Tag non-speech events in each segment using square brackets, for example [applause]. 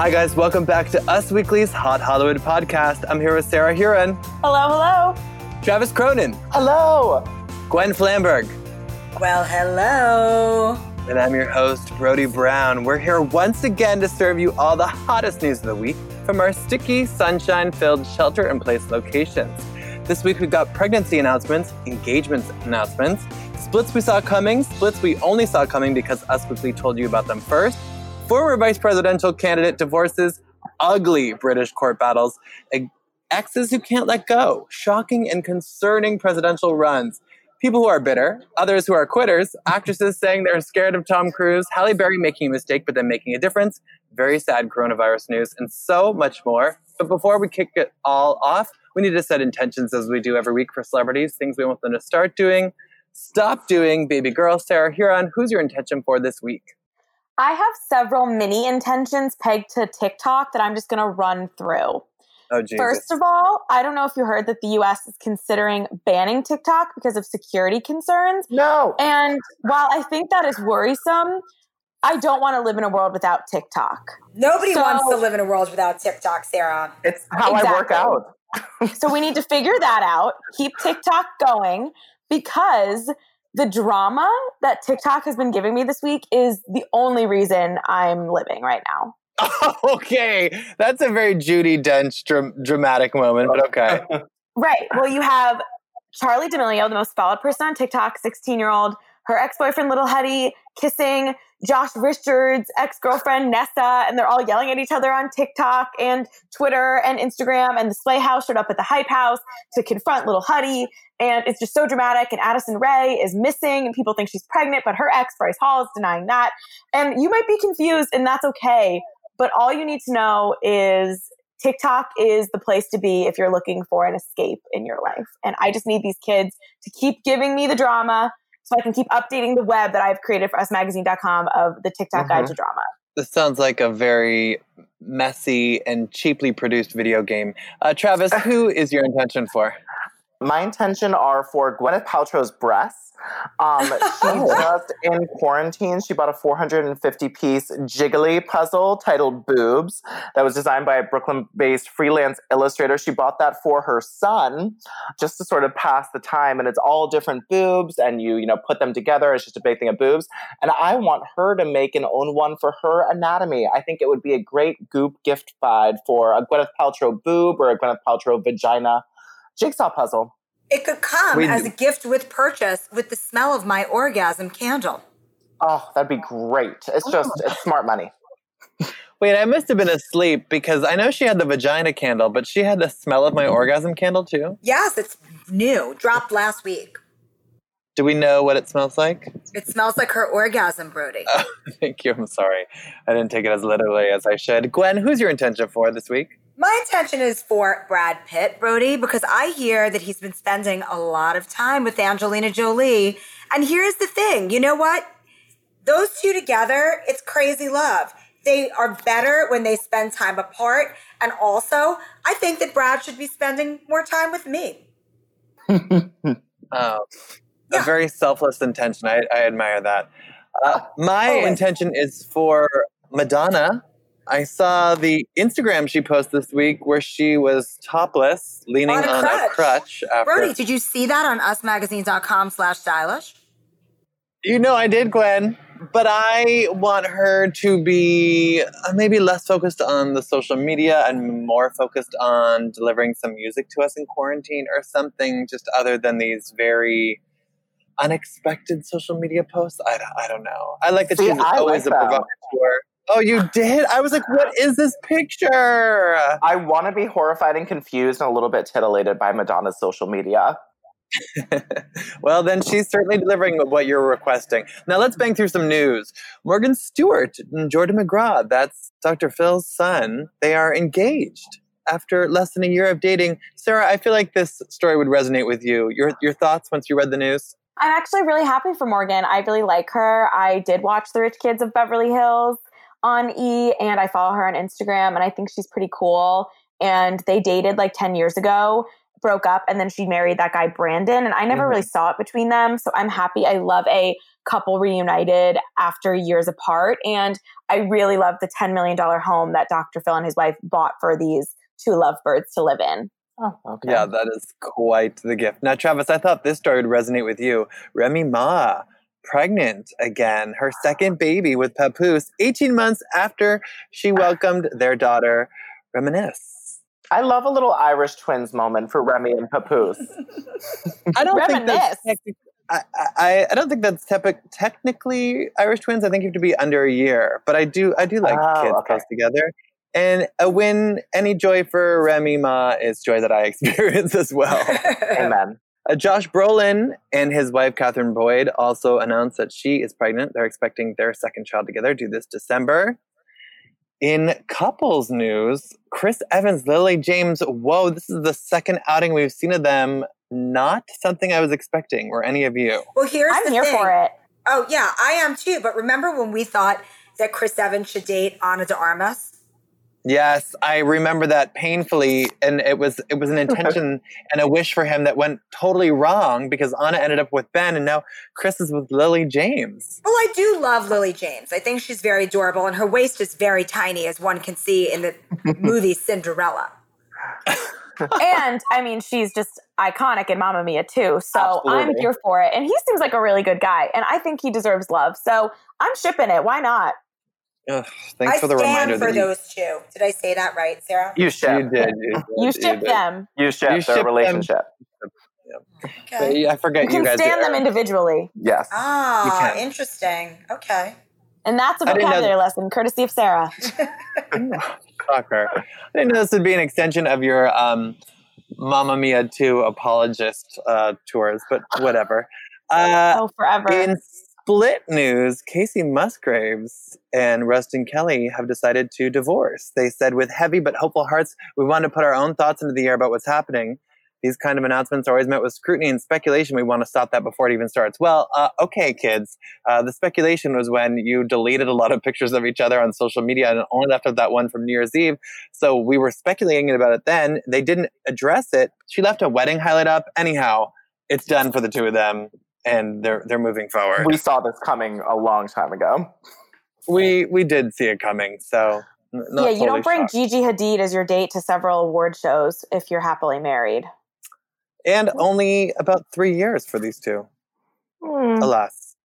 Hi, guys. Welcome back to Us Weekly's Hot Hollywood podcast. I'm here with Sarah Hearon, Hello, hello. Travis Cronin, Hello. Gwen Flamberg, Well, hello. and I'm your host, Brody Brown. We're here once again to serve you all the hottest news of the week from our sticky, sunshine filled shelter in place locations. This week, we've got pregnancy announcements, engagement announcements, splits we saw coming, splits we only saw coming because Us Weekly told you about them first, former vice presidential candidate divorces, ugly British court battles, exes who can't let go, shocking and concerning presidential runs, people who are bitter, others who are quitters, actresses saying they're scared of Tom Cruise, Halle Berry making a mistake but then making a difference, very sad coronavirus news, and so much more. But before we kick it all off, we need to set intentions as we do every week for celebrities, things we want them to start doing, stop doing. Baby girl, Sarah Hearon, who's your intention for this week? I have several mini intentions pegged to TikTok that I'm just going to run through. Oh, Jesus. First of all, I don't know if you heard that the US is considering banning TikTok because of security concerns. No. And while I think that is worrisome, I don't want to live in a world without TikTok. Nobody So- wants to live in a world without TikTok, Sarah. It's how I work out. [laughs] So we need to figure that out, keep TikTok going because the drama that TikTok has been giving me this week is the only reason I'm living right now. [laughs] okay, that's a very Judi Dench dram- dramatic moment, but okay. [laughs] Right. Well, you have Charli D'Amelio, the most followed person on TikTok, 16 year old, her ex boyfriend, Lil Huddy, kissing Josh Richards' ex girlfriend, Nessa, and they're all yelling at each other on TikTok and Twitter and Instagram. And the Sway House showed up at the Hype House to confront Lil Huddy. And it's just so dramatic. And Addison Rae is missing, and people think she's pregnant, but her ex, Bryce Hall, is denying that. And you might be confused, and that's okay. But all you need to know is TikTok is the place to be if you're looking for an escape in your life. And I just need these kids to keep giving me the drama so I can keep updating the web that I've created for usmagazine.com of the TikTok guide Mhm. to drama. This sounds like a very messy and cheaply produced video game. Uh, Travis, [laughs] who is your intention for? My intention are for Gwyneth Paltrow's breasts. Um, she [laughs] Oh. just in quarantine, she bought a 450 piece jiggly puzzle titled Boobs that was designed by a Brooklyn based freelance illustrator. She bought that for her son just to sort of pass the time. And it's all different boobs, and you, you know, put them together. It's just a big thing of boobs. And I want her to make and own one for her anatomy. I think it would be a great goop gift guide for a Gwyneth Paltrow boob or a Gwyneth Paltrow vagina jigsaw puzzle. It could come We as a gift with purchase with the smell of my orgasm candle. Oh, that'd be great. It's oh. just, it's smart money. Wait, I must have been asleep because I know she had the vagina candle, but she had the smell of my orgasm candle too. Yes, it's new, dropped last week. Do we know what it smells like? It smells like her orgasm, Brody. [laughs] Thank you. I'm sorry. I didn't take it as literally as I should. Gwen, who's your intention for this week? My intention is for Brad Pitt, Brody, because I hear that he's been spending a lot of time with Angelina Jolie. And here's the thing you know what? Those two together, it's crazy love. They are better when they spend time apart. And also, I think that Brad should be spending more time with me. [laughs] Oh, Yeah. a very selfless intention. I, I admire that. Uh, my Always. intention is for Madonna. I saw the Instagram she posted this week where she was topless, leaning On on, a a crutch. crutch. After Brody, did you see that on usmagazine.com slash stylish? You know, I did, Gwen. But I want her to be uh, maybe less focused on the social media and more focused on delivering some music to us in quarantine or something just other than these very unexpected social media posts. I, don't- I don't know. I like that See, she's I always like a that. provocateur. Oh, you did? I was like, what is this picture? I want to be horrified and confused and a little bit titillated by Madonna's social media. [laughs] well, then she's certainly delivering what you're requesting. Now let's bang through some news. Morgan Stewart and Jordan McGraw, that's Dr. Phil's son, they are engaged after less than a year of dating. Sarah, I feel like this story would resonate with you. Your, your thoughts once you read the news? I'm actually really happy for Morgan. I really like her. I did watch The Rich Kids of Beverly Hills on E, and I follow her on Instagram, and I think she's pretty cool. And they dated like 10 years ago, broke up and then she married that guy Brandon and I never Mhm. really saw it between them so I'm happy I love a couple reunited after years apart and I really love the 10 million dollar home that Dr. Phil and his wife bought for these two lovebirds to live in. Oh, okay. Yeah, that is quite the gift. Now, Travis, I thought this story would resonate with you. Remy Ma, pregnant again, her second baby with Papoose, 18 months after she welcomed their daughter, Reminisce. I love a little Irish twins moment for Remy and Papoose. [laughs] I don't think that's technic- I, I, I don't think that's tepi- technically Irish twins. I think you have to be under a year, but I do I do like Oh, kids okay. close together. And a win, any joy for Remy Ma is joy that I [laughs] experience as well. [laughs] Amen. Uh, Josh Brolin and his wife Kathryn Boyd also announced that she is pregnant. They're expecting their second child together due this December. In couples news, Chris Evans, Lily James. Whoa, this is the second outing we've seen of them. Not something I was expecting. Were any of you? well, here's I'm the here thing. for it. Oh yeah, I am too. But remember when we thought that Chris Evans should date Ana de Armas? Yes, I remember that painfully, and it was it was an [laughs] intention and a wish for him that went totally wrong because Ana ended up with Ben, and now Chris is with Lily James. Well, I do love Lily James. I think she's very adorable, and her waist is very tiny, as one can see in the [laughs] movie Cinderella. and I mean, she's just iconic in Mamma Mia too. So I'm here for it. And he seems like a really good guy. And I think he deserves love. So I'm shipping it. Why not? Ugh, thanks I for the stand reminder. for that you- those two. Did I say that right, Sarah? You You, ship. did. You, [laughs] did, You ship did. them. You ship You their ship them. relationship. But I forget You you, can guys. stand them individually. Yes. Ah, interesting. Okay. And that's a vocabulary lesson, courtesy of Sarah. [laughs] Fucker. I didn't know this would be an extension of your um, Mamma Mia 2 apologist uh, tours, but whatever. Uh, oh, forever. In split news, Kacey Musgraves and Ruston Kelly have decided to divorce. They said, with heavy but hopeful hearts, we want to put our own thoughts into the air about what's happening. These kind of announcements are always met with scrutiny and speculation. We want to stop that before it even starts. Well, uh, okay, kids. Uh, the speculation was when you deleted a lot of pictures of each other on social media and only left that one from New Year's Eve. So we were speculating about it then. They didn't address it. She left a wedding highlight up. Anyhow, it's done for the two of them and they're they're moving forward. We saw this coming a long time ago. We we did see it coming, so n- not yeah, you totally don't bring shocked. Gigi Hadid as your date to several award shows if you're happily married. and only about three years for these two. Hmm. Alas,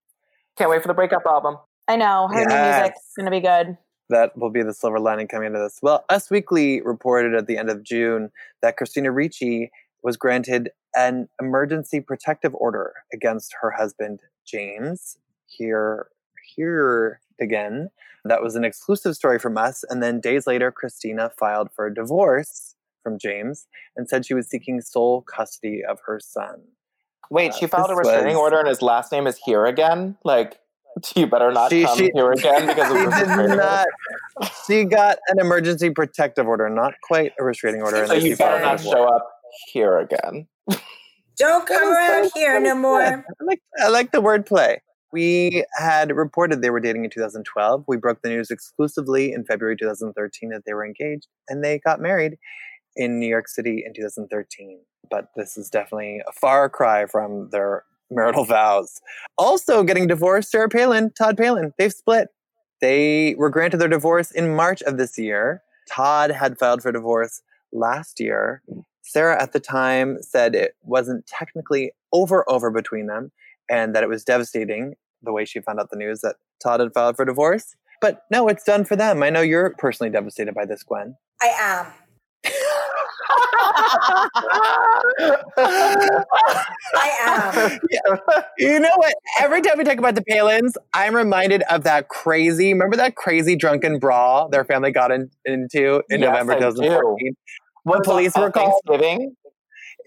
Can't wait for the breakup album. I know. Her new Yes. music's going to be good. that will be the silver lining coming into this. Well, Us Weekly reported at the end of June that Christina Ricci was granted an emergency protective order against her husband James. Here, here again. That was an exclusive story from us. And then days later, Christina filed for a divorce from James and said she was seeking sole custody of her son. Wait, Uh, she filed a restraining was- order and his last name is here again? Like, [laughs] you better not She- come she- here again because of She did order. not. She got an emergency protective order, not quite a restraining order. and So you better not show up here again. Don't come around here no more. I like, I like the wordplay. We had reported they were dating in 2012. We broke the news exclusively in February 2013 that they were engaged, and they got married in New York City in 2013. But this is definitely a far cry from their marital [laughs] vows. Also, getting divorced, Sarah Palin, Todd Palin, they've split. They were granted their divorce in March of this year. Todd had filed for divorce last year. Sarah at the time said it wasn't technically over over between them and that it was devastating the way she found out the news that Todd had filed for divorce. But no, it's done for them. I know you're personally devastated by this, Gwen. I am. I am. [laughs] You know what? Every time we talk about the Palins, I'm reminded of that crazy, remember that crazy drunken brawl their family got in, into in Yes, November 2014? When police were called? Thanksgiving?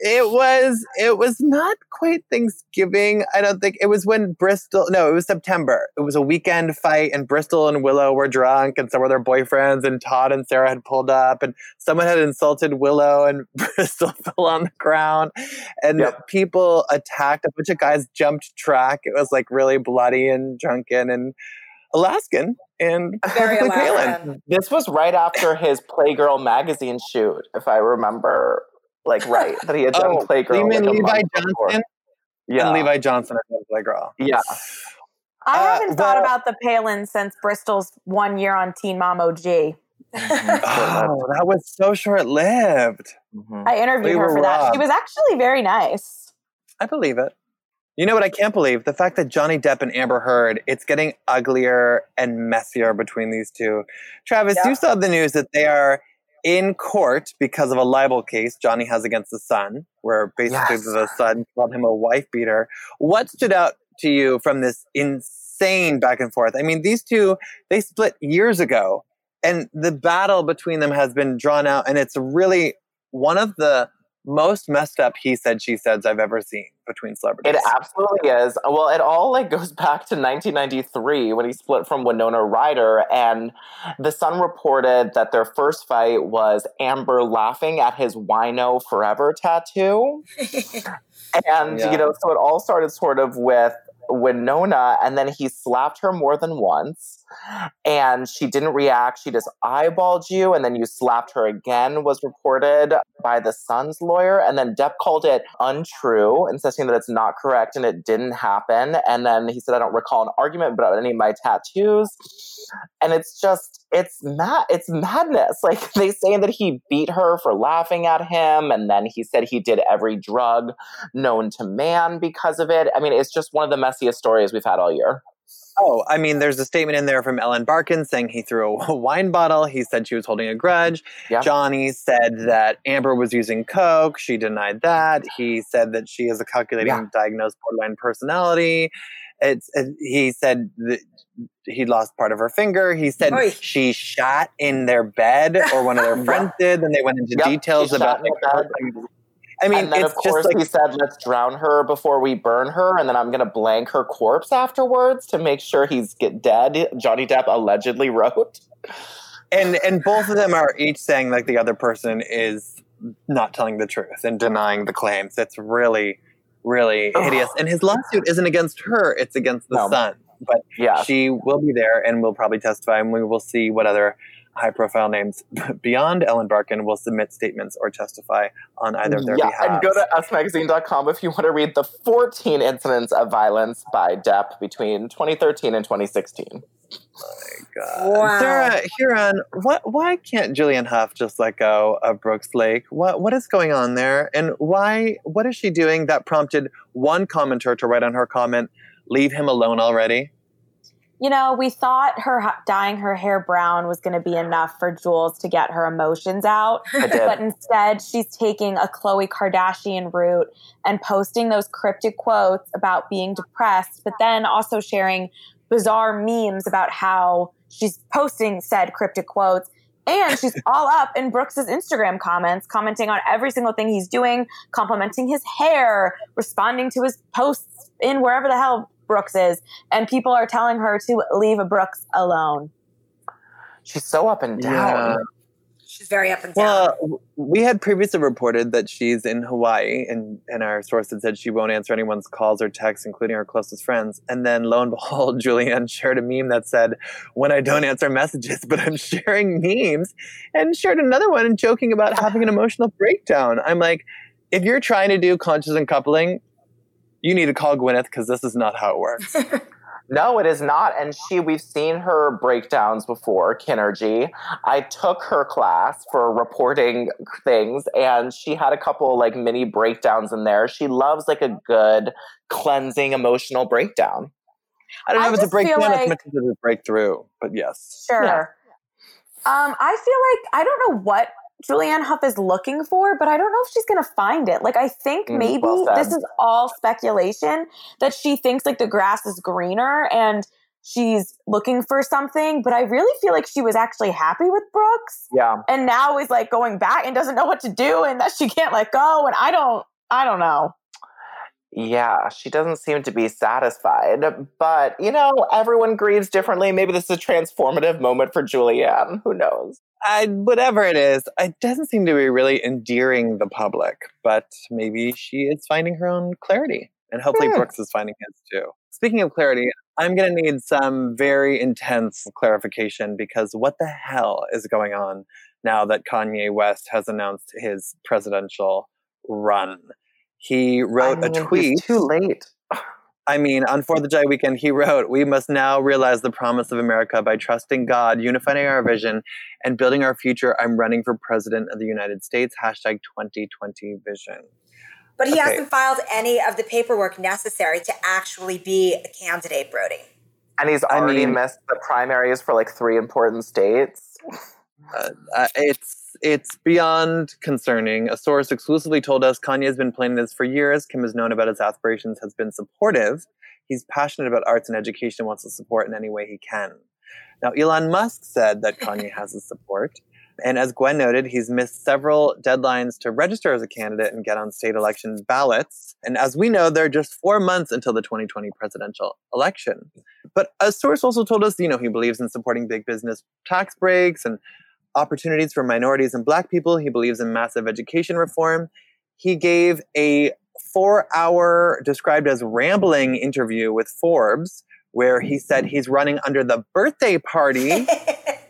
It was it was not quite Thanksgiving. I don't think it was when Bristol. No, it was September. It was a weekend fight, and Bristol and Willow were drunk, and some of their boyfriends, and Todd and Sarah had pulled up, and someone had insulted Willow, and [laughs] Bristol [laughs] fell on the ground, and Yep. people attacked. A bunch of guys jumped track. It was like really bloody and drunken and Alaskan and Very perfectly Palin. Alaskan. This was right after his Playgirl magazine shoot, if I remember like right that he had done Oh, Playgirl. you mean like, Levi month before. Johnson? Yeah, And Levi Johnston had done Playgirl. yeah. I Uh, haven't thought well- about the Palin since Bristol's one year on Teen Mom OG. [laughs] Oh, that was so short lived. Mhm. I interviewed We her were for that. She was actually very nice. I believe it. You know what I can't believe? The fact that Johnny Depp and Amber Heard, it's getting uglier and messier between these two. Travis, Yeah. you saw the news that they are in court because of a libel case Johnny has against the Sun, where basically Yes. the Sun called him a wife beater. What stood out to you from this insane back and forth? I mean, these two, they split years ago, and the battle between them has been drawn out, and it's really one of the most messed up he said she says I've ever seen between celebrities. It absolutely is. Well, it all like goes back to 1993 when he split from Winona Ryder, and the Sun reported that their first fight was Amber laughing at his "Wino Forever" tattoo, [laughs] and Yeah. you know, so it all started sort of with Winona, and then he slapped her more than once, and she didn't react. She just eyeballed you, and then you slapped her again. Was reported by the Sun's lawyer, and then Depp called it untrue, insisting that it's not correct and it didn't happen. And then he said, "I don't recall an argument about any of my tattoos." And it's just, it's mad, it's madness. [laughs] Like they say that he beat her for laughing at him, and then he said he did every drug known to man because of it. I mean, it's just one of the messiest stories we've had all year. Oh, I mean, there's a statement in there from Ellen Barkin saying he threw a [laughs] wine bottle. He said she was holding a grudge. Yeah. Johnny said that Amber was using coke. She denied that. He said that she is a calculating, Yeah. diagnosed borderline personality. It's it, he said that he lost part of her finger. He said Oy. she shot in their bed, or one of their [laughs] friends did. Then they went into Yep, details about. In the bed. I mean, and then, it's of course, just like he said, let's drown her before we burn her, and then I'm going to blank her corpse afterwards to make sure he's get dead. Johnny Depp allegedly [laughs] wrote. and and both of them are each saying like the other person is not telling the truth and denying the claims. It's really, really hideous. And his lawsuit isn't against her; it's against the No. Sun. But Yeah. she will be there and will probably testify, and we will see what other high-profile names [laughs] beyond Ellen Barkin will submit statements or testify on either of their yeah, behalf. and go to usmagazine.com if you want to read the 14 incidents of violence by Depp between 2013 and 2016. My God. Wow. Sarah Hearon, what? Why can't Julianne Hough just let go of Brooks Laich? What What is going on there? And why? What is she doing that prompted one commenter to write on her comment, "Leave him alone already"? You know, we thought her dyeing her hair brown was going to be enough for Jules to get her emotions out. But instead, she's taking a Khloe Kardashian route and posting those cryptic quotes about being depressed, but then also sharing bizarre memes about how she's posting said cryptic quotes. And she's [laughs] all up in Brooks's Instagram comments, commenting on every single thing he's doing, complimenting his hair, responding to his posts in wherever the hell Brooks is. And people are telling her to leave Brooks alone. She's so up and down. She's very up and down. Well, we had previously reported that she's in Hawaii, and, and our source had said she won't answer anyone's calls or texts, including her closest friends. And then lo and [laughs] behold, Julianne shared a meme that said, When I don't answer messages, but I'm [laughs] sharing memes, and shared another one and joking about having an emotional breakdown. I'm like, if you're trying to do conscious uncoupling, you need to call Gwyneth because this is not how it works. [laughs] No, it is not. And she, we've seen her breakdowns before, KINRGY. I took her class for reporting things, and she had a couple like mini breakdowns in there. She loves like a good cleansing emotional breakdown. I don't know I if it's a breakdown, like- it's meant to be a breakthrough, but yes. Sure. Yeah. Um, I feel like I don't know what Julianne Hough is looking for, but I don't know if she's going to find it. Like, I think Mm, maybe well this is all speculation that she thinks like the grass is greener and she's looking for something. But I really feel like she was actually happy with Brooks Yeah. and now is like going back and doesn't know what to do and that she can't let go. And I don't, I don't know. Yeah, she doesn't seem to be satisfied. But, you know, everyone grieves differently. Maybe this is a transformative moment for Julianne. Who knows? I, whatever it is, it doesn't seem to be really endearing the public, but maybe she is finding her own clarity. And hopefully Hmm. Brooks is finding his too. Speaking of clarity, I'm going to need some very intense clarification because what the hell is going on now that Kanye West has announced his presidential run. He wrote I mean, a tweet. He's too late. I mean, on Fourth of July weekend, he wrote, We must now realize the promise of America by trusting God, unifying our vision, and building our future. I'm running for president of the United States. Hashtag 2020 vision. But he Okay. hasn't filed any of the paperwork necessary to actually be a candidate, Brody. And he's I already mean- missed the primaries for like three important states. Uh, uh, it's it's beyond concerning. A source exclusively told us Kanye has been planning this for years. Kim has known about his aspirations, has been supportive. He's passionate about arts and education, wants to support in any way he can. Now, Elon Musk said that [laughs] Kanye has his support. And as Gwen noted, he's missed several deadlines to register as a candidate and get on state election ballots. And as we know, there are just four months until the 2020 presidential election. But a source also told us, you know, he believes in supporting big business tax breaks and opportunities for minorities and black people. He believes in massive education reform. He gave a four hour, described as rambling interview with Forbes, where he said he's running under the birthday party [laughs]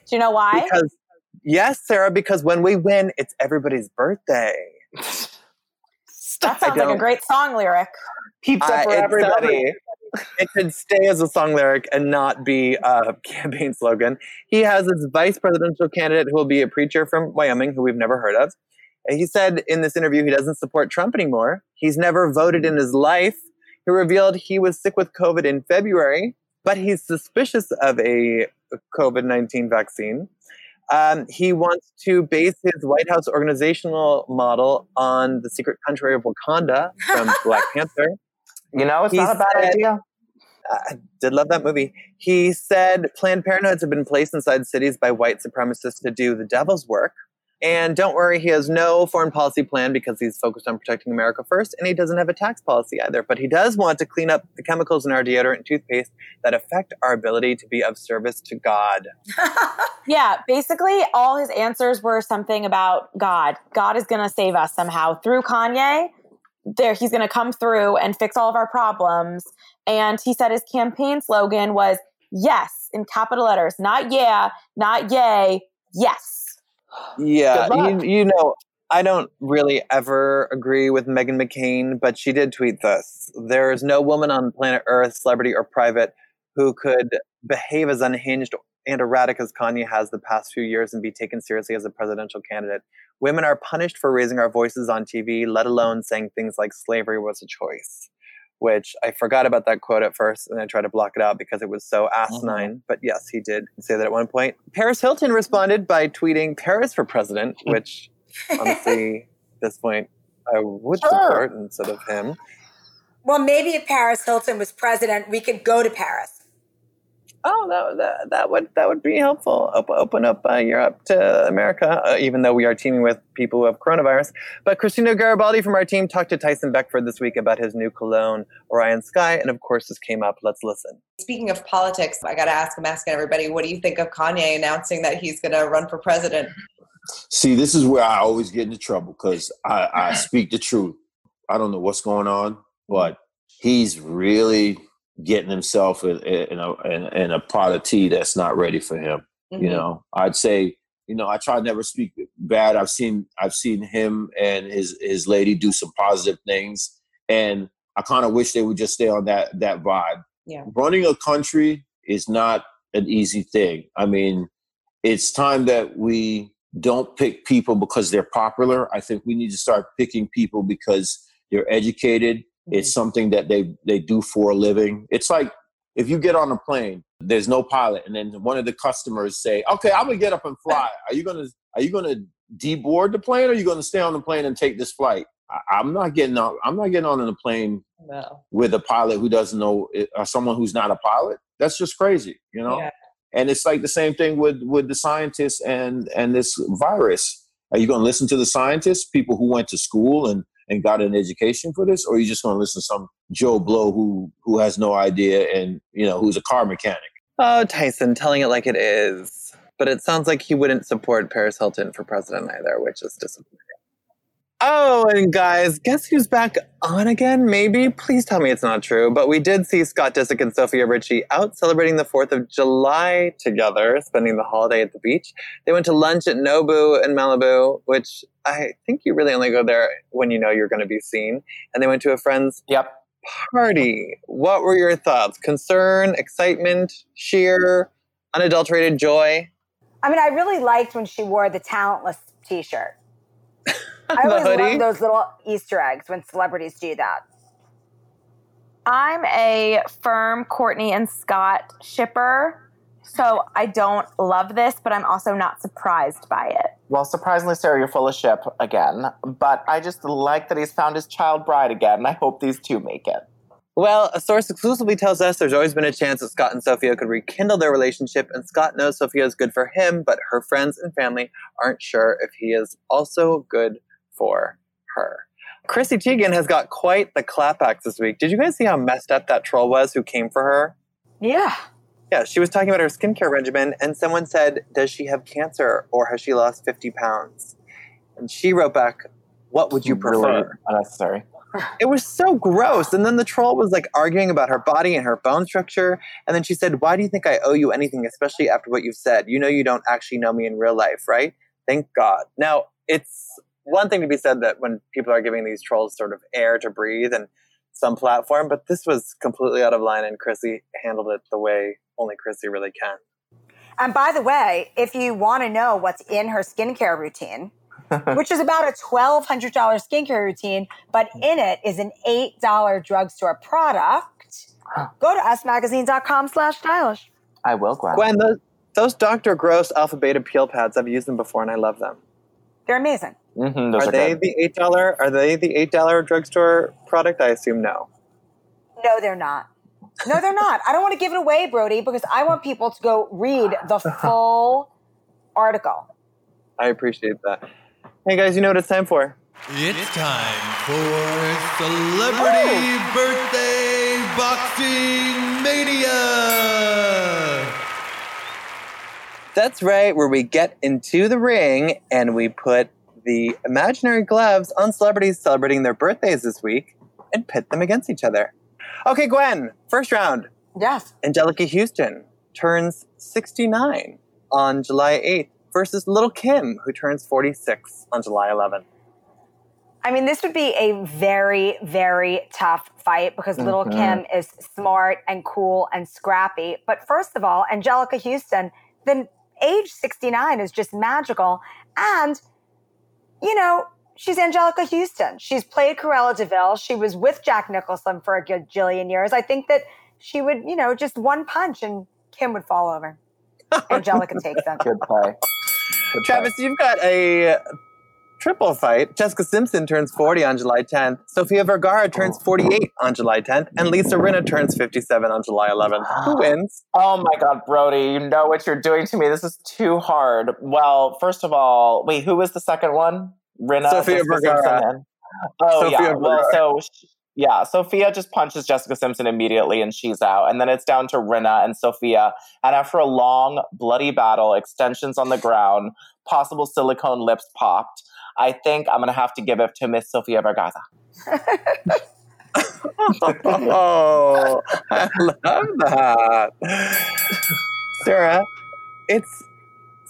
Do you know why? because, yes, Sarah, because when we win, it's everybody's birthday. [laughs] that sounds like a great song lyric. Pizza Uh, for it everybody. It could stay as a song lyric and not be a campaign slogan. He has his vice presidential candidate who will be a preacher from Wyoming who we've never heard of. And he said in this interview he doesn't support Trump anymore. He's never voted in his life. He revealed he was sick with COVID in February, but he's suspicious of a COVID 19 vaccine. Um, he wants to base his White House organizational model on the secret country of Wakanda from [laughs] Black Panther. You know, it's He not a bad said- idea. I did love that movie. He said Planned Parenthoods have been placed inside cities by white supremacists to do the devil's work. And don't worry, he has no foreign policy plan because he's focused on protecting America first, and he doesn't have a tax policy either. But he does want to clean up the chemicals in our deodorant and toothpaste that affect our ability to be of service to God. [laughs] Yeah, basically, all his answers were something about God. God is going to save us somehow through Kanye. There, he's going to come through and fix all of our problems. And he said his campaign slogan was "Yes" in capital letters, not "Yeah," not "Yay," yes. Yeah, you, you know, I don't really ever agree with Meghan McCain, but she did tweet this. There is no woman on planet Earth, celebrity or private, who could behave as unhinged and erratic as Kanye has the past few years and be taken seriously as a presidential candidate. Women are punished for raising our voices on TV, let alone saying things like slavery was a choice. Which I forgot about that quote at first and I tried to block it out because it was so mm-hmm. asinine. But yes, he did say that at one point. Paris Hilton responded by tweeting Paris for president, mm. which honestly, at [laughs] this point, I would Sure. support instead of him. well, maybe if Paris Hilton was president, we could go to Paris. Oh, that, that, that would that would be helpful. Op- open up uh, Europe to America, uh, even though we are teaming with people who have coronavirus. But Christina Garibaldi from our team talked to Tyson Beckford this week about his new cologne, Orion Sky, and of course, this came up. Let's listen. Speaking of politics, I got to ask, I'm asking everybody, what do you think of Kanye announcing that he's going to run for president? See, this is where I always get into trouble because I, I speak the truth. I don't know what's going on, but he's really getting himself in, in, a, in, in a pot of tea that's not ready for him. Mhm. You know, I'd say, you know, I try to never speak bad. I've seen I've seen him and his his lady do some positive things, and I kind of wish they would just stay on that that vibe. Yeah. Running a country is not an easy thing. I mean, it's time that we don't pick people because they're popular. I think we need to start picking people because they're educated. It's mm-hmm. something that they they do for a living. It's like if you get on a plane, there's no pilot, and then one of the customers say, "Okay, I'm gonna get up and fly. Are you gonna Are you gonna deboard the plane, or are you gonna stay on the plane and take this flight?" I, I'm not getting on. I'm not getting on in a plane No. with a pilot who doesn't know eh, or someone who's not a pilot. That's just crazy, you know. Yeah. And it's like the same thing with with the scientists and and this virus. Are you going to listen to the scientists, people who went to school and and got an education for this, or are you just going to listen to some Joe Blow who who has no idea and you know who's a car mechanic? Oh, Tyson, telling it like it is. But it sounds like he wouldn't support Paris Hilton for president either, which is disappointing. Oh, and guys, guess who's back on again? Maybe? Please tell me it's not true. But we did see Scott Disick and Sofia Richie out celebrating the 4th of July together, spending the holiday at the beach. They went to lunch at Nobu in Malibu, which I think you really only go there when you know you're going to be seen. And they went to a friend's Yep. party. What were your thoughts? Concern, excitement, sheer, unadulterated joy? I mean, I really liked when she wore the talentless T-shirt. I always hoodie? love those little Easter eggs when celebrities do that. I'm a firm Kourtney and Scott shipper. So I don't love this, but I'm also not surprised by it. Well, surprisingly, Sarah, you're full of ship again. But I just like that he's found his child bride again. and I hope these two make it. Well, a source exclusively tells us there's always been a chance that Scott and Sofia could rekindle their relationship, and Scott knows Sofia is good for him, but her friends and family aren't sure if he is also good for her. Chrissy Teigen has got quite the clapbacks this week. Did you guys see how messed up that troll was who came for her? Yeah. Yeah, she was talking about her skincare regimen, and someone said, Does she have cancer or has she lost 50 pounds? And she wrote back, What would you prefer? Oh, really unnecessary. It was so gross. And then the troll was like arguing about her body and her bone structure. And then she said, Why do you think I owe you anything, especially after what you've said? You know, you don't actually know me in real life, right? Thank God. Now, it's one thing to be said that when people are giving these trolls sort of air to breathe and some platform, but this was completely out of line, and Chrissy handled it the way only Chrissy really can. And by the way, if you want to know what's in her skincare routine, [laughs] which is about a $1,200 skincare routine, but in it is an $8 drugstore product, [gasps] go to usmagazine.com slash stylish. I will, Gwen. Gwen, those, those Dr. Gross Alpha Beta peel pads, I've used them before and I love them. They're amazing. Mhm, Are are, they good. the eight dollar? Are they the eight dollar drugstore product? I assume no. No, they're not. No, they're not. I don't want to give it away, Brody, because I want people to go read the [laughs] full article. I appreciate that. Hey guys, you know what it's time for? It's time for Celebrity Birthday Boxing Mania! That's right, where we get into the ring and we put the imaginary gloves on celebrities celebrating their birthdays this week and pit them against each other. Okay, Gwen, first round. Yes. Anjelica Huston turns 69 on July 8th versus Lil' Kim, who turns 46 on July 11th. I mean, this would be a very, very tough fight because Little Mhm. Kim is smart and cool and scrappy. But first of all, Anjelica Huston, then age 69 is just magical. And, you know, she's Anjelica Huston. She's played Cruella de Vil. She was with Jack Nicholson for a gajillion years. I think that she would, you know, just one punch and Kim would fall over. [laughs] Anjelica takes them. Good play. Good Travis, you've got a triple fight. Jessica Simpson turns 40 on July 10th. Sofia Vergara turns 48 on July 10th. And Lisa Rinna turns 57 on July 11th. Who [gasps] wins? Oh my God, Brody, you know what you're doing to me. This is too hard. Well, first of all, wait, who was the second one? Rinna. Sofia Vergara. Simpson, Oh, Sofia yeah. Well, so, yeah, Sofia just punches Jessica Simpson immediately and she's out. And then it's down to Rinna and Sofia. And after a long, bloody battle, extensions on the ground, possible silicone lips popped, I think I'm going to have to give it to Miss Sofia Vergara. Oh, I love that. [laughs] Sarah, it's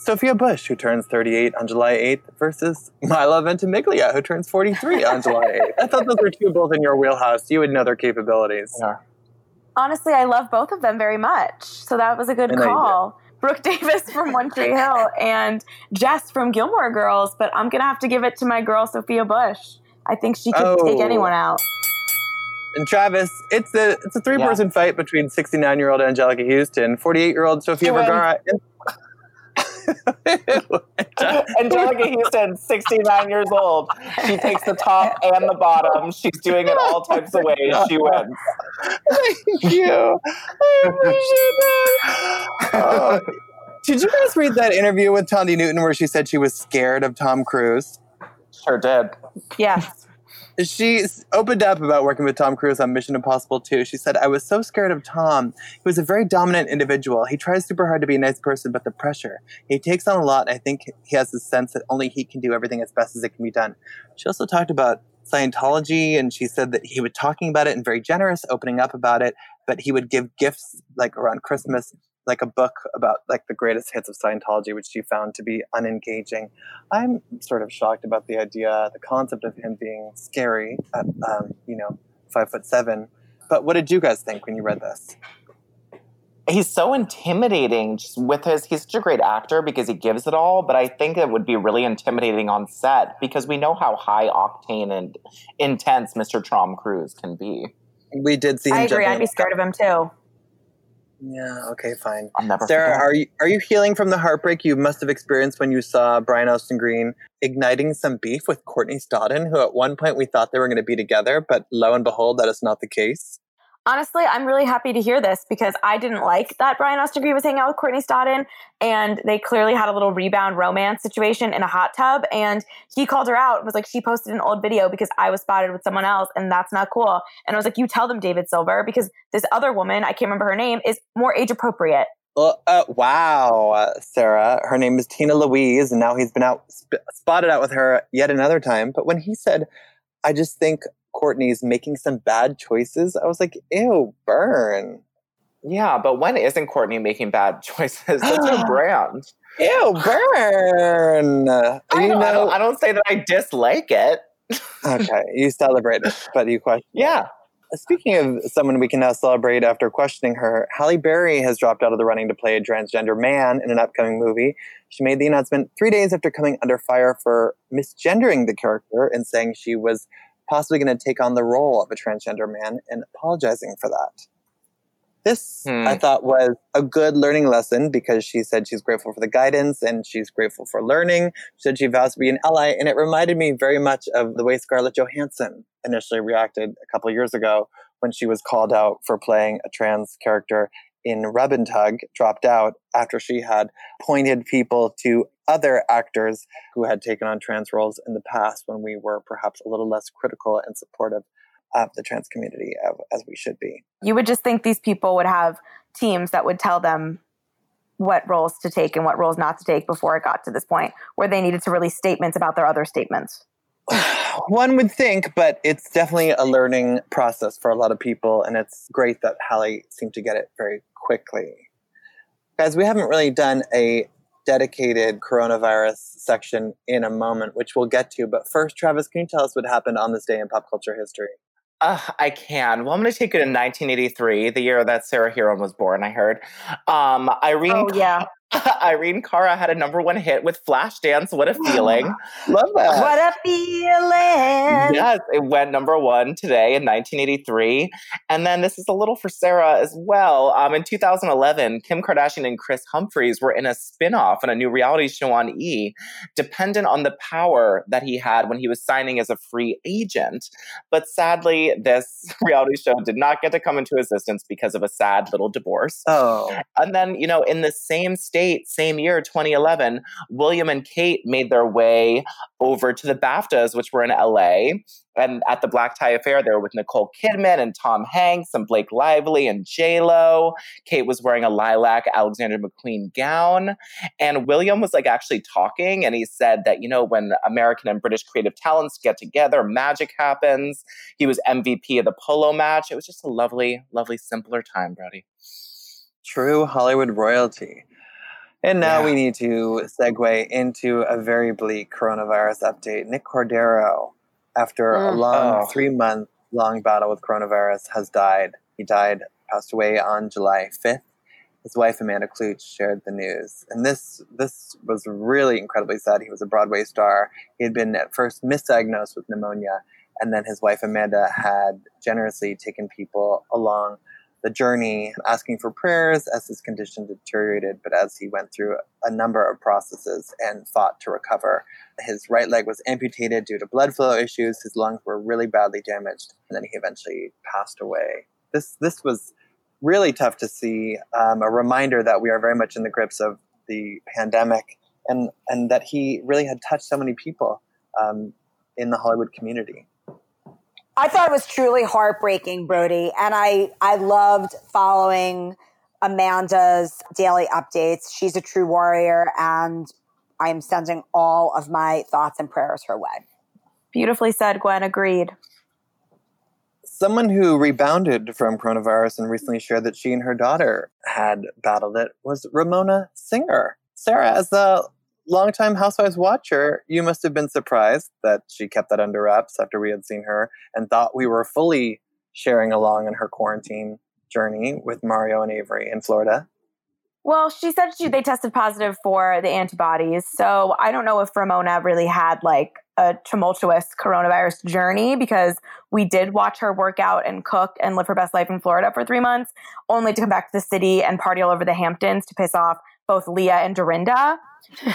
Sophia Bush, who turns 38 on July 8th, versus Milo Ventimiglia, who turns 43 on July 8th. I thought those were two both in your wheelhouse. You would know their capabilities. Yeah. Honestly, I love both of them very much. So that was a good I know you call. Brooke Davis [laughs] from One Tree Hill and Jess from Gilmore Girls, but I'm going to have to give it to my girl, Sophia Bush. I think she could Oh. take anyone out. And Travis, it's a it's a three person fight between 69 year old Anjelica Huston, 48 year old Sofia She wins. Vergara. Anjelica Huston, 69 years old. She takes the top and the bottom. She's doing it all types of ways. She wins. Thank you. I appreciate that. Oh. Did you guys read that interview with Thandie Newton where she said she was scared of Tom Cruise? Sure did. Yes. She opened up about working with Tom Cruise on Mission Impossible 2. She said, I was so scared of Tom. He was a very dominant individual. He tries super hard to be a nice person, but the pressure. He takes on a lot. I think he has the sense that only he can do everything as best as it can be done. She also talked about Scientology, and she said that he was talking about it and very generous, opening up about it, but he would give gifts like around Christmas like a book about like the greatest hits of Scientology, which she found to be unengaging. I'm sort of shocked about the idea, the concept of him being scary at, um, you know, five foot seven. But what did you guys think when you read this? He's so intimidating just with his, he's such a great actor because he gives it all, but I think it would be really intimidating on set because we know how high octane and intense Mr. Tom Cruise can be. We did see him. I agree. jumping I'd be scared of him too. Yeah. Okay. Fine. I'll never Sarah, forget. are you are you healing from the heartbreak you must have experienced when you saw Brian Austin Green igniting some beef with Courtney Stodden, who at one point we thought they were going to be together, but lo and behold, that is not the case. Honestly, I'm really happy to hear this because I didn't like that Brian Austin Green was hanging out with Courtney Stodden, and they clearly had a little rebound romance situation in a hot tub. And he called her out and was like, she posted an old video because I was spotted with someone else, and that's not cool. And I was like, you tell them, David Silver, because this other woman, I can't remember her name, is more age appropriate. Well, uh, wow, Sarah. Her name is Tina Louise, and now he's been out sp- spotted out with her yet another time. But when he said, "I just think Courtney's making some bad choices," I was like, "Ew, burn." Yeah, but when isn't Courtney making bad [laughs] choices? That's her [gasps] brand. Ew, burn. I, you don't, I, don't, I don't say that I dislike it. [laughs] okay, you celebrate it, but you question. Yeah. Speaking of someone we can now celebrate after questioning her, Halle Berry has dropped out of the running to play a transgender man in an upcoming movie. She made the announcement three days after coming under fire for misgendering the character and saying she was possibly going to take on the role of a transgender man and apologizing for that. This, Hmm. I thought, was a good learning lesson because she said she's grateful for the guidance and she's grateful for learning. She said she vows to be an ally, and it reminded me very much of the way Scarlett Johansson initially reacted a couple years ago when she was called out for playing a trans character in Rub and Tug, dropped out after she had pointed people to other actors who had taken on trans roles in the past when we were perhaps a little less critical and supportive of the trans community as we should be. You would just think these people would have teams that would tell them what roles to take and what roles not to take before it got to this point where they needed to release statements about their other statements. [sighs] One would think, but it's definitely a learning process for a lot of people, and it's great that Halle seemed to get it very quickly. Guys, we haven't really done a dedicated coronavirus section in a moment, which we'll get to. But first, Travis, can you tell us what happened on this day in pop culture history? Uh, I can. Well, I'm going to take it in 1983, the year that Sarah Hearon was born, I heard. Um, Irene, Oh, yeah. [laughs] Irene Cara had a number one hit with Flashdance, What a [gasps] Feeling. Love that. What a feeling. Yes, it went number one today in 1983. And then this is a little for Sarah as well. Um, in 2011, Kim Kardashian and Kris Humphries were in a spin off on a new reality show on E, dependent on the power that he had when he was signing as a free agent. But sadly, this [laughs] reality show did not get to come into existence because of a sad little divorce. Oh, And then, you know, in the same state, same year, 2011, William and Kate made their way over to the BAFTAs, which were in LA. And at the Black Tie Affair, they were with Nicole Kidman and Tom Hanks and Blake Lively and J Lo. Kate was wearing a lilac Alexander McQueen gown. And William was like actually talking, and he said that, you know, when American and British creative talents get together, magic happens. He was MVP of the polo match. It was just a lovely, lovely, simpler time, Brody. true Hollywood royalty. And now Yeah. we need to segue into a very bleak coronavirus update. Nick Cordero, after a Mm. long Oh. three month long battle with coronavirus, has died. He died, passed away on July 5th. His wife Amanda Kloots shared the news, and this this was really incredibly sad. He was a Broadway star. He had been at first misdiagnosed with pneumonia, and then his wife Amanda had generously taken people along the journey, asking for prayers as his condition deteriorated. But as he went through a number of processes and fought to recover, his right leg was amputated due to blood flow issues. His lungs were really badly damaged, and then he eventually passed away. This this was really tough to see. Um, a reminder that we are very much in the grips of the pandemic, and and that he really had touched so many people um, in the Hollywood community. I thought it was truly heartbreaking, Brody, and I I loved following Amanda's daily updates. She's a true warrior, and I am sending all of my thoughts and prayers her way. Beautifully said, Gwen. Agreed. Someone who rebounded from coronavirus and recently shared that she and her daughter had battled it was Ramona Singer. Sarah, as a longtime Housewives watcher, you must have been surprised that she kept that under wraps after we had seen her and thought we were fully sharing along in her quarantine journey with Mario and Avery in Florida. Well, she said she, they tested positive for the antibodies. So I don't know if Ramona really had like a tumultuous coronavirus journey because we did watch her work out and cook and live her best life in Florida for three months, only to come back to the city and party all over the Hamptons to piss off both Leah and Dorinda.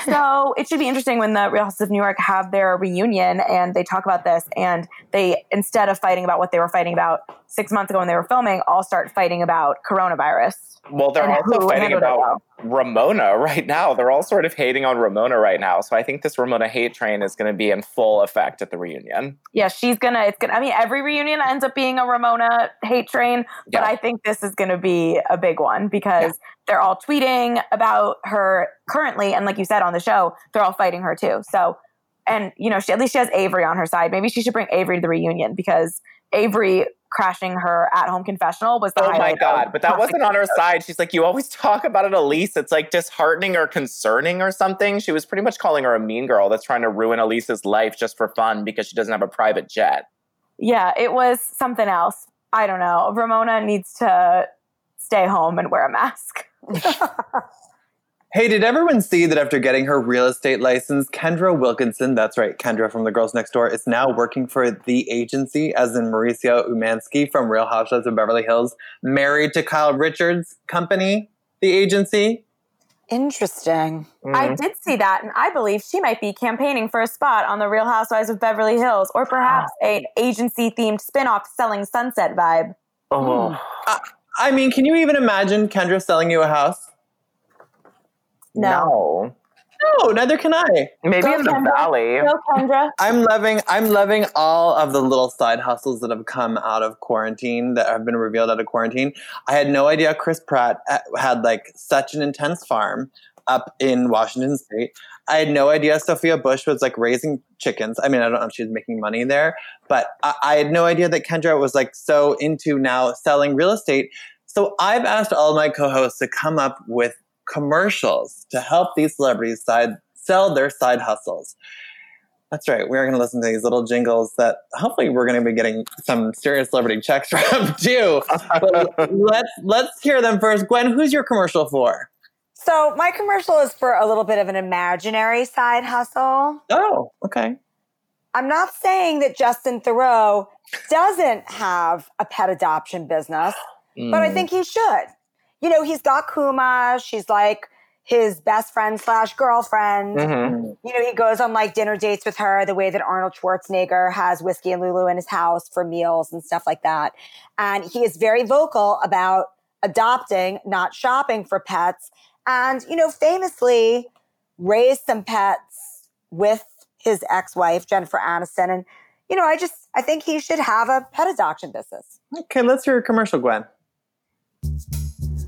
So it should be interesting when the Real Houses of New York have their reunion and they talk about this and they instead of fighting about what they were fighting about six months ago when they were filming, all start fighting about coronavirus. Well, they're And also fighting about. Ramona right now. They're all sort of hating on Ramona right now. So I think this Ramona hate train is going to be in full effect at the reunion. Yeah, she's gonna. It's gonna. I mean, every reunion ends up being a Ramona hate train, but Yeah. I think this is gonna be a big one because they're all tweeting about her currently, and like you said on the show, they're all fighting her too. So, and you know, she at least she has Avery on her side. Maybe she should bring Avery to the reunion because Avery crashing her at home confessional was the Oh my God. But that wasn't on her side. She's like, you always talk about it, Elise. It's like disheartening or concerning or something. She was pretty much calling her a mean girl that's trying to ruin Elise's life just for fun because she doesn't have a private jet. Yeah, it was something else. I don't know. Ramona needs to stay home and wear a mask. [laughs] [laughs] Hey, did everyone see that after getting her real estate license, Kendra Wilkinson, that's right, Kendra from The Girls Next Door, is now working for the agency, as in Mauricio Umansky from Real Housewives of Beverly Hills, married to Kyle Richards' company, the agency. Interesting. I mm-hmm. did see that, and I believe she might be campaigning for a spot on the Real Housewives of Beverly Hills, or perhaps ah. an agency-themed spin-off selling Sunset vibe. Oh. I mean, can you even imagine Kendra selling you a house? No. No, neither can I. Maybe Go in the valley. No, Kendra. I'm loving I'm loving all of the little side hustles that have come out of quarantine that have been revealed out of quarantine. I had no idea Chris Pratt uh, had like such an intense farm up in Washington state. I had no idea Sophia Bush was like raising chickens. I mean, I don't know if she was making money there, but I, I had no idea that Kendra was like so into now selling real estate. So I've asked all my co-hosts to come up with commercials to help these celebrities side sell their side hustles. That's right. We're going to listen to these little jingles that hopefully we're going to be getting some serious celebrity checks [laughs] from too. But [laughs] let's let's hear them first. Gwen, who's your commercial for? So my commercial is for a little bit of an imaginary side hustle. Oh, okay. I'm not saying that Justin Theroux doesn't have a pet adoption business, but I mm. think he should. You know, he's got Kuma. She's like his best friend slash girlfriend. Mhm. You know, he goes on like dinner dates with her the way that Arnold Schwarzenegger has whiskey and Lulu in his house for meals and stuff like that. And he is very vocal about adopting, not shopping for pets. And, you know, famously raised some pets with his ex-wife, Jennifer Aniston. And, you know, I just, I think he should have a pet adoption business. Okay, let's hear a commercial, Gwen.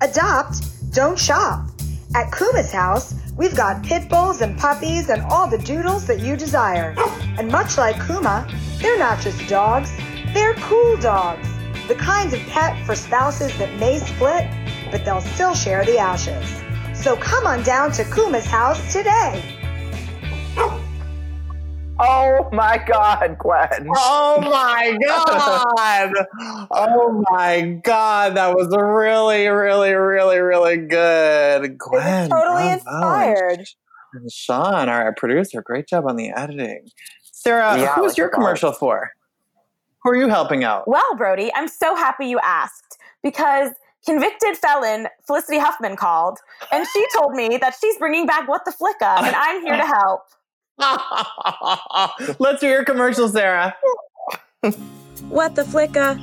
Adopt, don't shop. At Kuma's house, we've got pit bulls and puppies and all the doodles that you desire. And much like Kuma, they're not just dogs, they're cool dogs. The kinds of pet for spouses that may split, but they'll still share the ashes. So come on down to Kuma's house today. Oh my God, Gwen. Oh my god! Oh my god! That was really, really, really, really good, Gwen. totally inspired. And Sean, our producer, great job on the editing. Sarah, Yeah, who's like your commercial for? Who are you helping out? Well, Brody, I'm so happy you asked because convicted felon Felicity Huffman called and she told me that she's bringing back What the Flicka and I'm here to help. [laughs] Let's hear your commercial, Sarah. [laughs] What the flicka?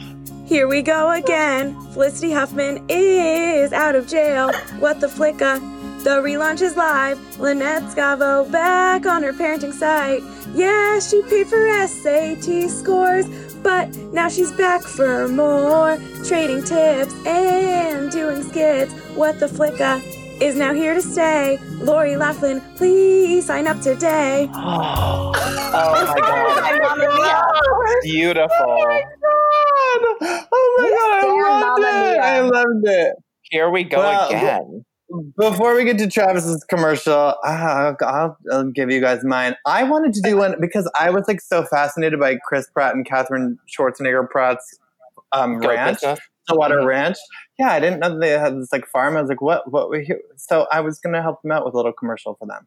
Here we go again. Felicity Huffman is out of jail. What the flicka? The relaunch is live. Lynette Scavo back on her parenting site. Yeah, she paid for SAT scores. But now she's back for more, trading tips and doing skits. What the Flicka is now here to stay. Lori Loughlin, please sign up today. [gasps] Oh my [laughs] god. Beautiful. Oh my god! Oh my god. I loved it. I loved it. Here we go Well, again. Before we get to Travis's commercial, uh, I'll, I'll give you guys mine. I wanted to do one because I was like so fascinated by Chris Pratt and Catherine Schwarzenegger Pratt's um, Go ranch, business. Stillwater Mhm. Ranch. Yeah, I didn't know that they had this like farm. I was like, what? What? We so I was gonna help them out with a little commercial for them.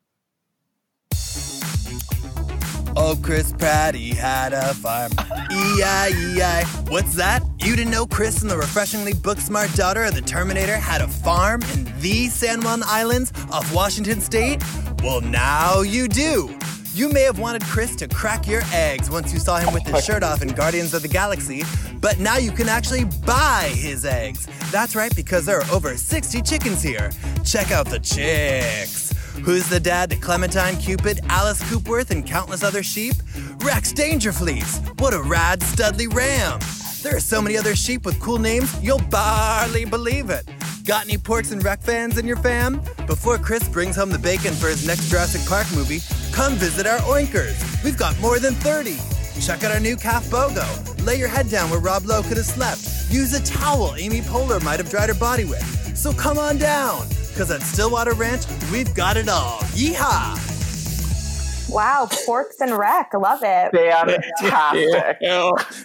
Oh, Chris Pratt, he had a farm. E-I-E-I. What's that? You didn't know Chris and the refreshingly book-smart daughter of the Terminator had a farm in the San Juan Islands off Washington State? Well, now you do. You may have wanted Chris to crack your eggs once you saw him with his shirt off in Guardians of the Galaxy, but now you can actually buy his eggs. That's right, because there are over 60 chickens here. Check out the chicks. Who's the dad to Clementine Cupid, Alice Coopworth, and countless other sheep? Rex Dangerfleece. What a rad Studley ram. There are so many other sheep with cool names, you'll barely believe it. Got any porks and rec fans in your fam? Before Chris brings home the bacon for his next Jurassic Park movie, come visit our oinkers. We've got more than 30. Check out our new calf BOGO. Lay your head down where Rob Lowe could have slept. Use a towel Amy Poehler might have dried her body with. So come on down, because at Stillwater Ranch, we've got it all. Yeehaw! Wow, porks and wreck. Love it. Fantastic.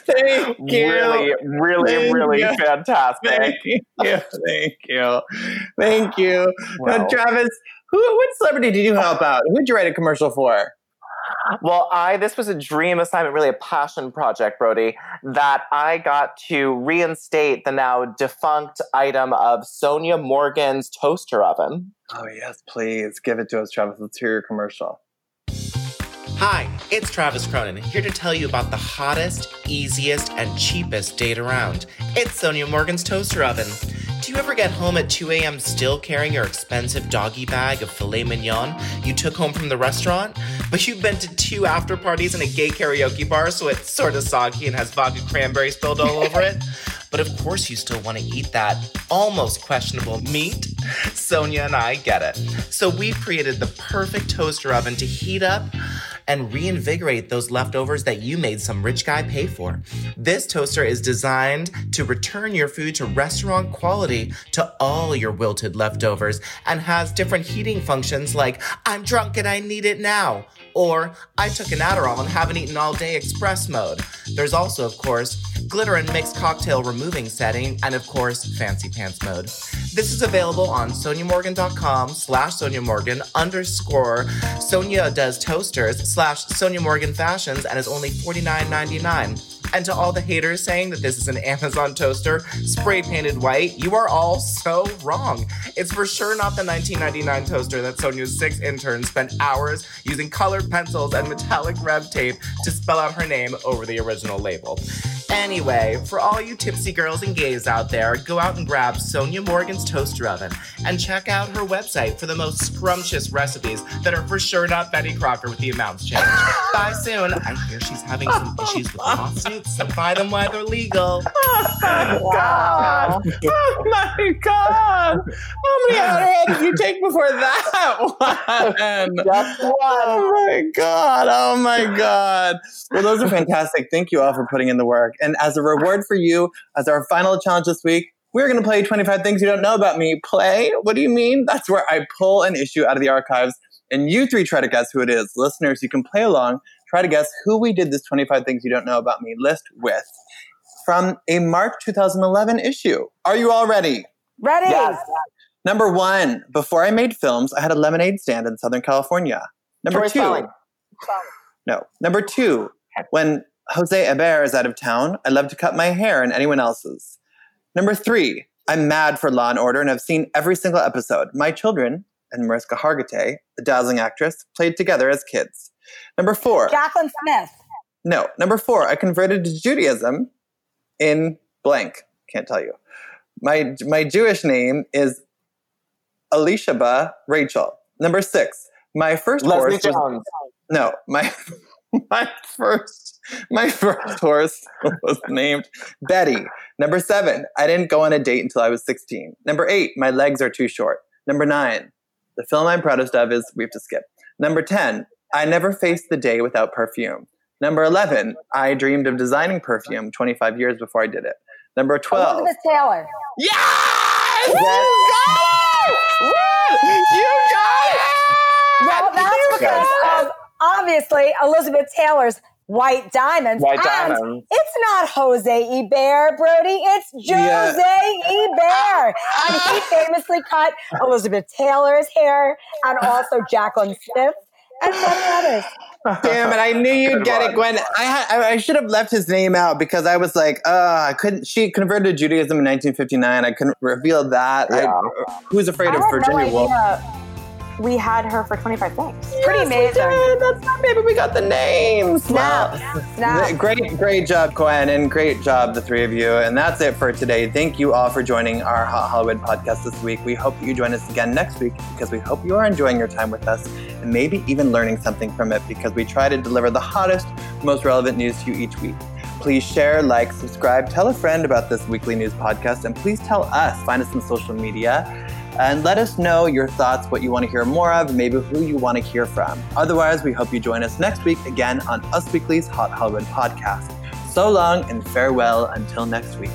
Thank you. Really, really, Thank really you. fantastic. Thank you. Thank you. Thank you. Now, Travis, who, what celebrity did you help out? Who'd you write a commercial for? Well, I this was a dream assignment, really a passion project, Brody, that I got to reinstate the now defunct item of Sonja Morgan's toaster oven. Oh, yes, please. Give it to us, Travis. Let's hear your commercial. Hi, it's Travis Cronin, here to tell you about the hottest, easiest, and cheapest date around. It's Sonja Morgan's Toaster Oven. Do you ever get home at 2 a.m. still carrying your expensive doggy bag of filet mignon you took home from the restaurant? But you've been to two after parties and a gay karaoke bar, so it's sort of soggy and has vodka cranberry spilled all over it? [laughs] But of course, you still want to eat that almost questionable meat. Sonja and I get it. So we've created the perfect toaster oven to heat up and reinvigorate those leftovers that you made some rich guy pay for. This toaster is designed to return your food to restaurant quality to all your wilted leftovers and has different heating functions like I'm drunk and I need it now. Or I took an Adderall and haven't eaten all day express mode. There's also, of course, glitter and mixed cocktail removing setting, and of course, fancy pants mode. This is available on soniamorgan.com slash Sonja Morgan underscore Sonja does toasters slash Sonja Morgan fashions and is only $49.99. And to all the haters saying that this is an Amazon toaster spray painted white, you are all so wrong. It's for sure not the 1999 toaster that Sonja's six interns spent hours using colored pencils and metallic rev tape to spell out her name over the original label. Anyway, for all you tipsy girls and gays out there, go out and grab Sonja Morgan's toaster oven and check out her website for the most scrumptious recipes that are for sure not Betty Crocker with the amounts changed. [laughs] Bye soon. I hear she's having some issues with oh, lawsuits, so buy them while they're legal. Oh, [laughs] wow. God. Oh my God. How many Adderall did you take before that [laughs] one? Just one. Oh my God. Oh my God. Well, those are fantastic. Thank you all for putting in the work. And as a reward for you, as our final challenge this week, we're going to play 25 Things You Don't Know About Me. Play? What do you mean? That's where I pull an issue out of the archives and you three try to guess who it is. Listeners, you can play along, try to guess who we did this 25 Things You Don't Know About Me list with from a March 2011 issue. Are you all ready? Ready? Yes. Number one, before I made films, I had a lemonade stand in Southern California. Number Tori two, Spelling. no. Number two, when Jose Eber is out of town, I love to cut my hair and anyone else's. Number three, I'm mad for Law and Order and I've seen every single episode. My children and Mariska Hargitay, the dazzling actress, played together as kids. Number four, Jaclyn Smith. no. Number four, I converted to Judaism in blank. Can't tell you. My my Jewish name is Elisheba Rachel. Number six, my first Leslie horse was- no, my [laughs] [laughs] my first my first horse was named Betty. Number seven, I didn't go on a date until I was 16. Number eight, my legs are too short. Number nine, the film I'm proudest of is we have to skip. Number 10, I never faced the day without perfume. Number 11, I dreamed of designing perfume 25 years before I did it. Number 12, Elizabeth Taylor. Yes! You got it! You got it! Well, that's because of obviously Elizabeth Taylor's White Diamonds. White and Diamonds. It's not Jose Ebert, Brody. It's Jose Yeah. Ebert. And he [laughs] famously cut Elizabeth Taylor's hair and also Jaclyn Smith and many others. Damn it! I knew you'd Good get it, one. Gwen. I had, I, I should have left his name out because I was like, uh, I couldn't. She converted to Judaism in 1959. I couldn't reveal that. I, Yeah. who's afraid I of Virginia no Woolf? Idea we had her for 25 things. Pretty Yes, we amazing. did. That's not maybe we got the names. Snap. Wow. Snap. Great, great job, Gwen, and great job, the three of you. And that's it for today. Thank you all for joining our Hot Hollywood podcast this week. We hope that you join us again next week because we hope you are enjoying your time with us and maybe even learning something from it because we try to deliver the hottest, most relevant news to you each week. Please share, like, subscribe, tell a friend about this weekly news podcast, and please tell us, find us on social media, and let us know your thoughts, what you want to hear more of, maybe who you want to hear from. Otherwise, we hope you join us next week again on Us Weekly's Hot Hollywood podcast. So long and farewell until next week.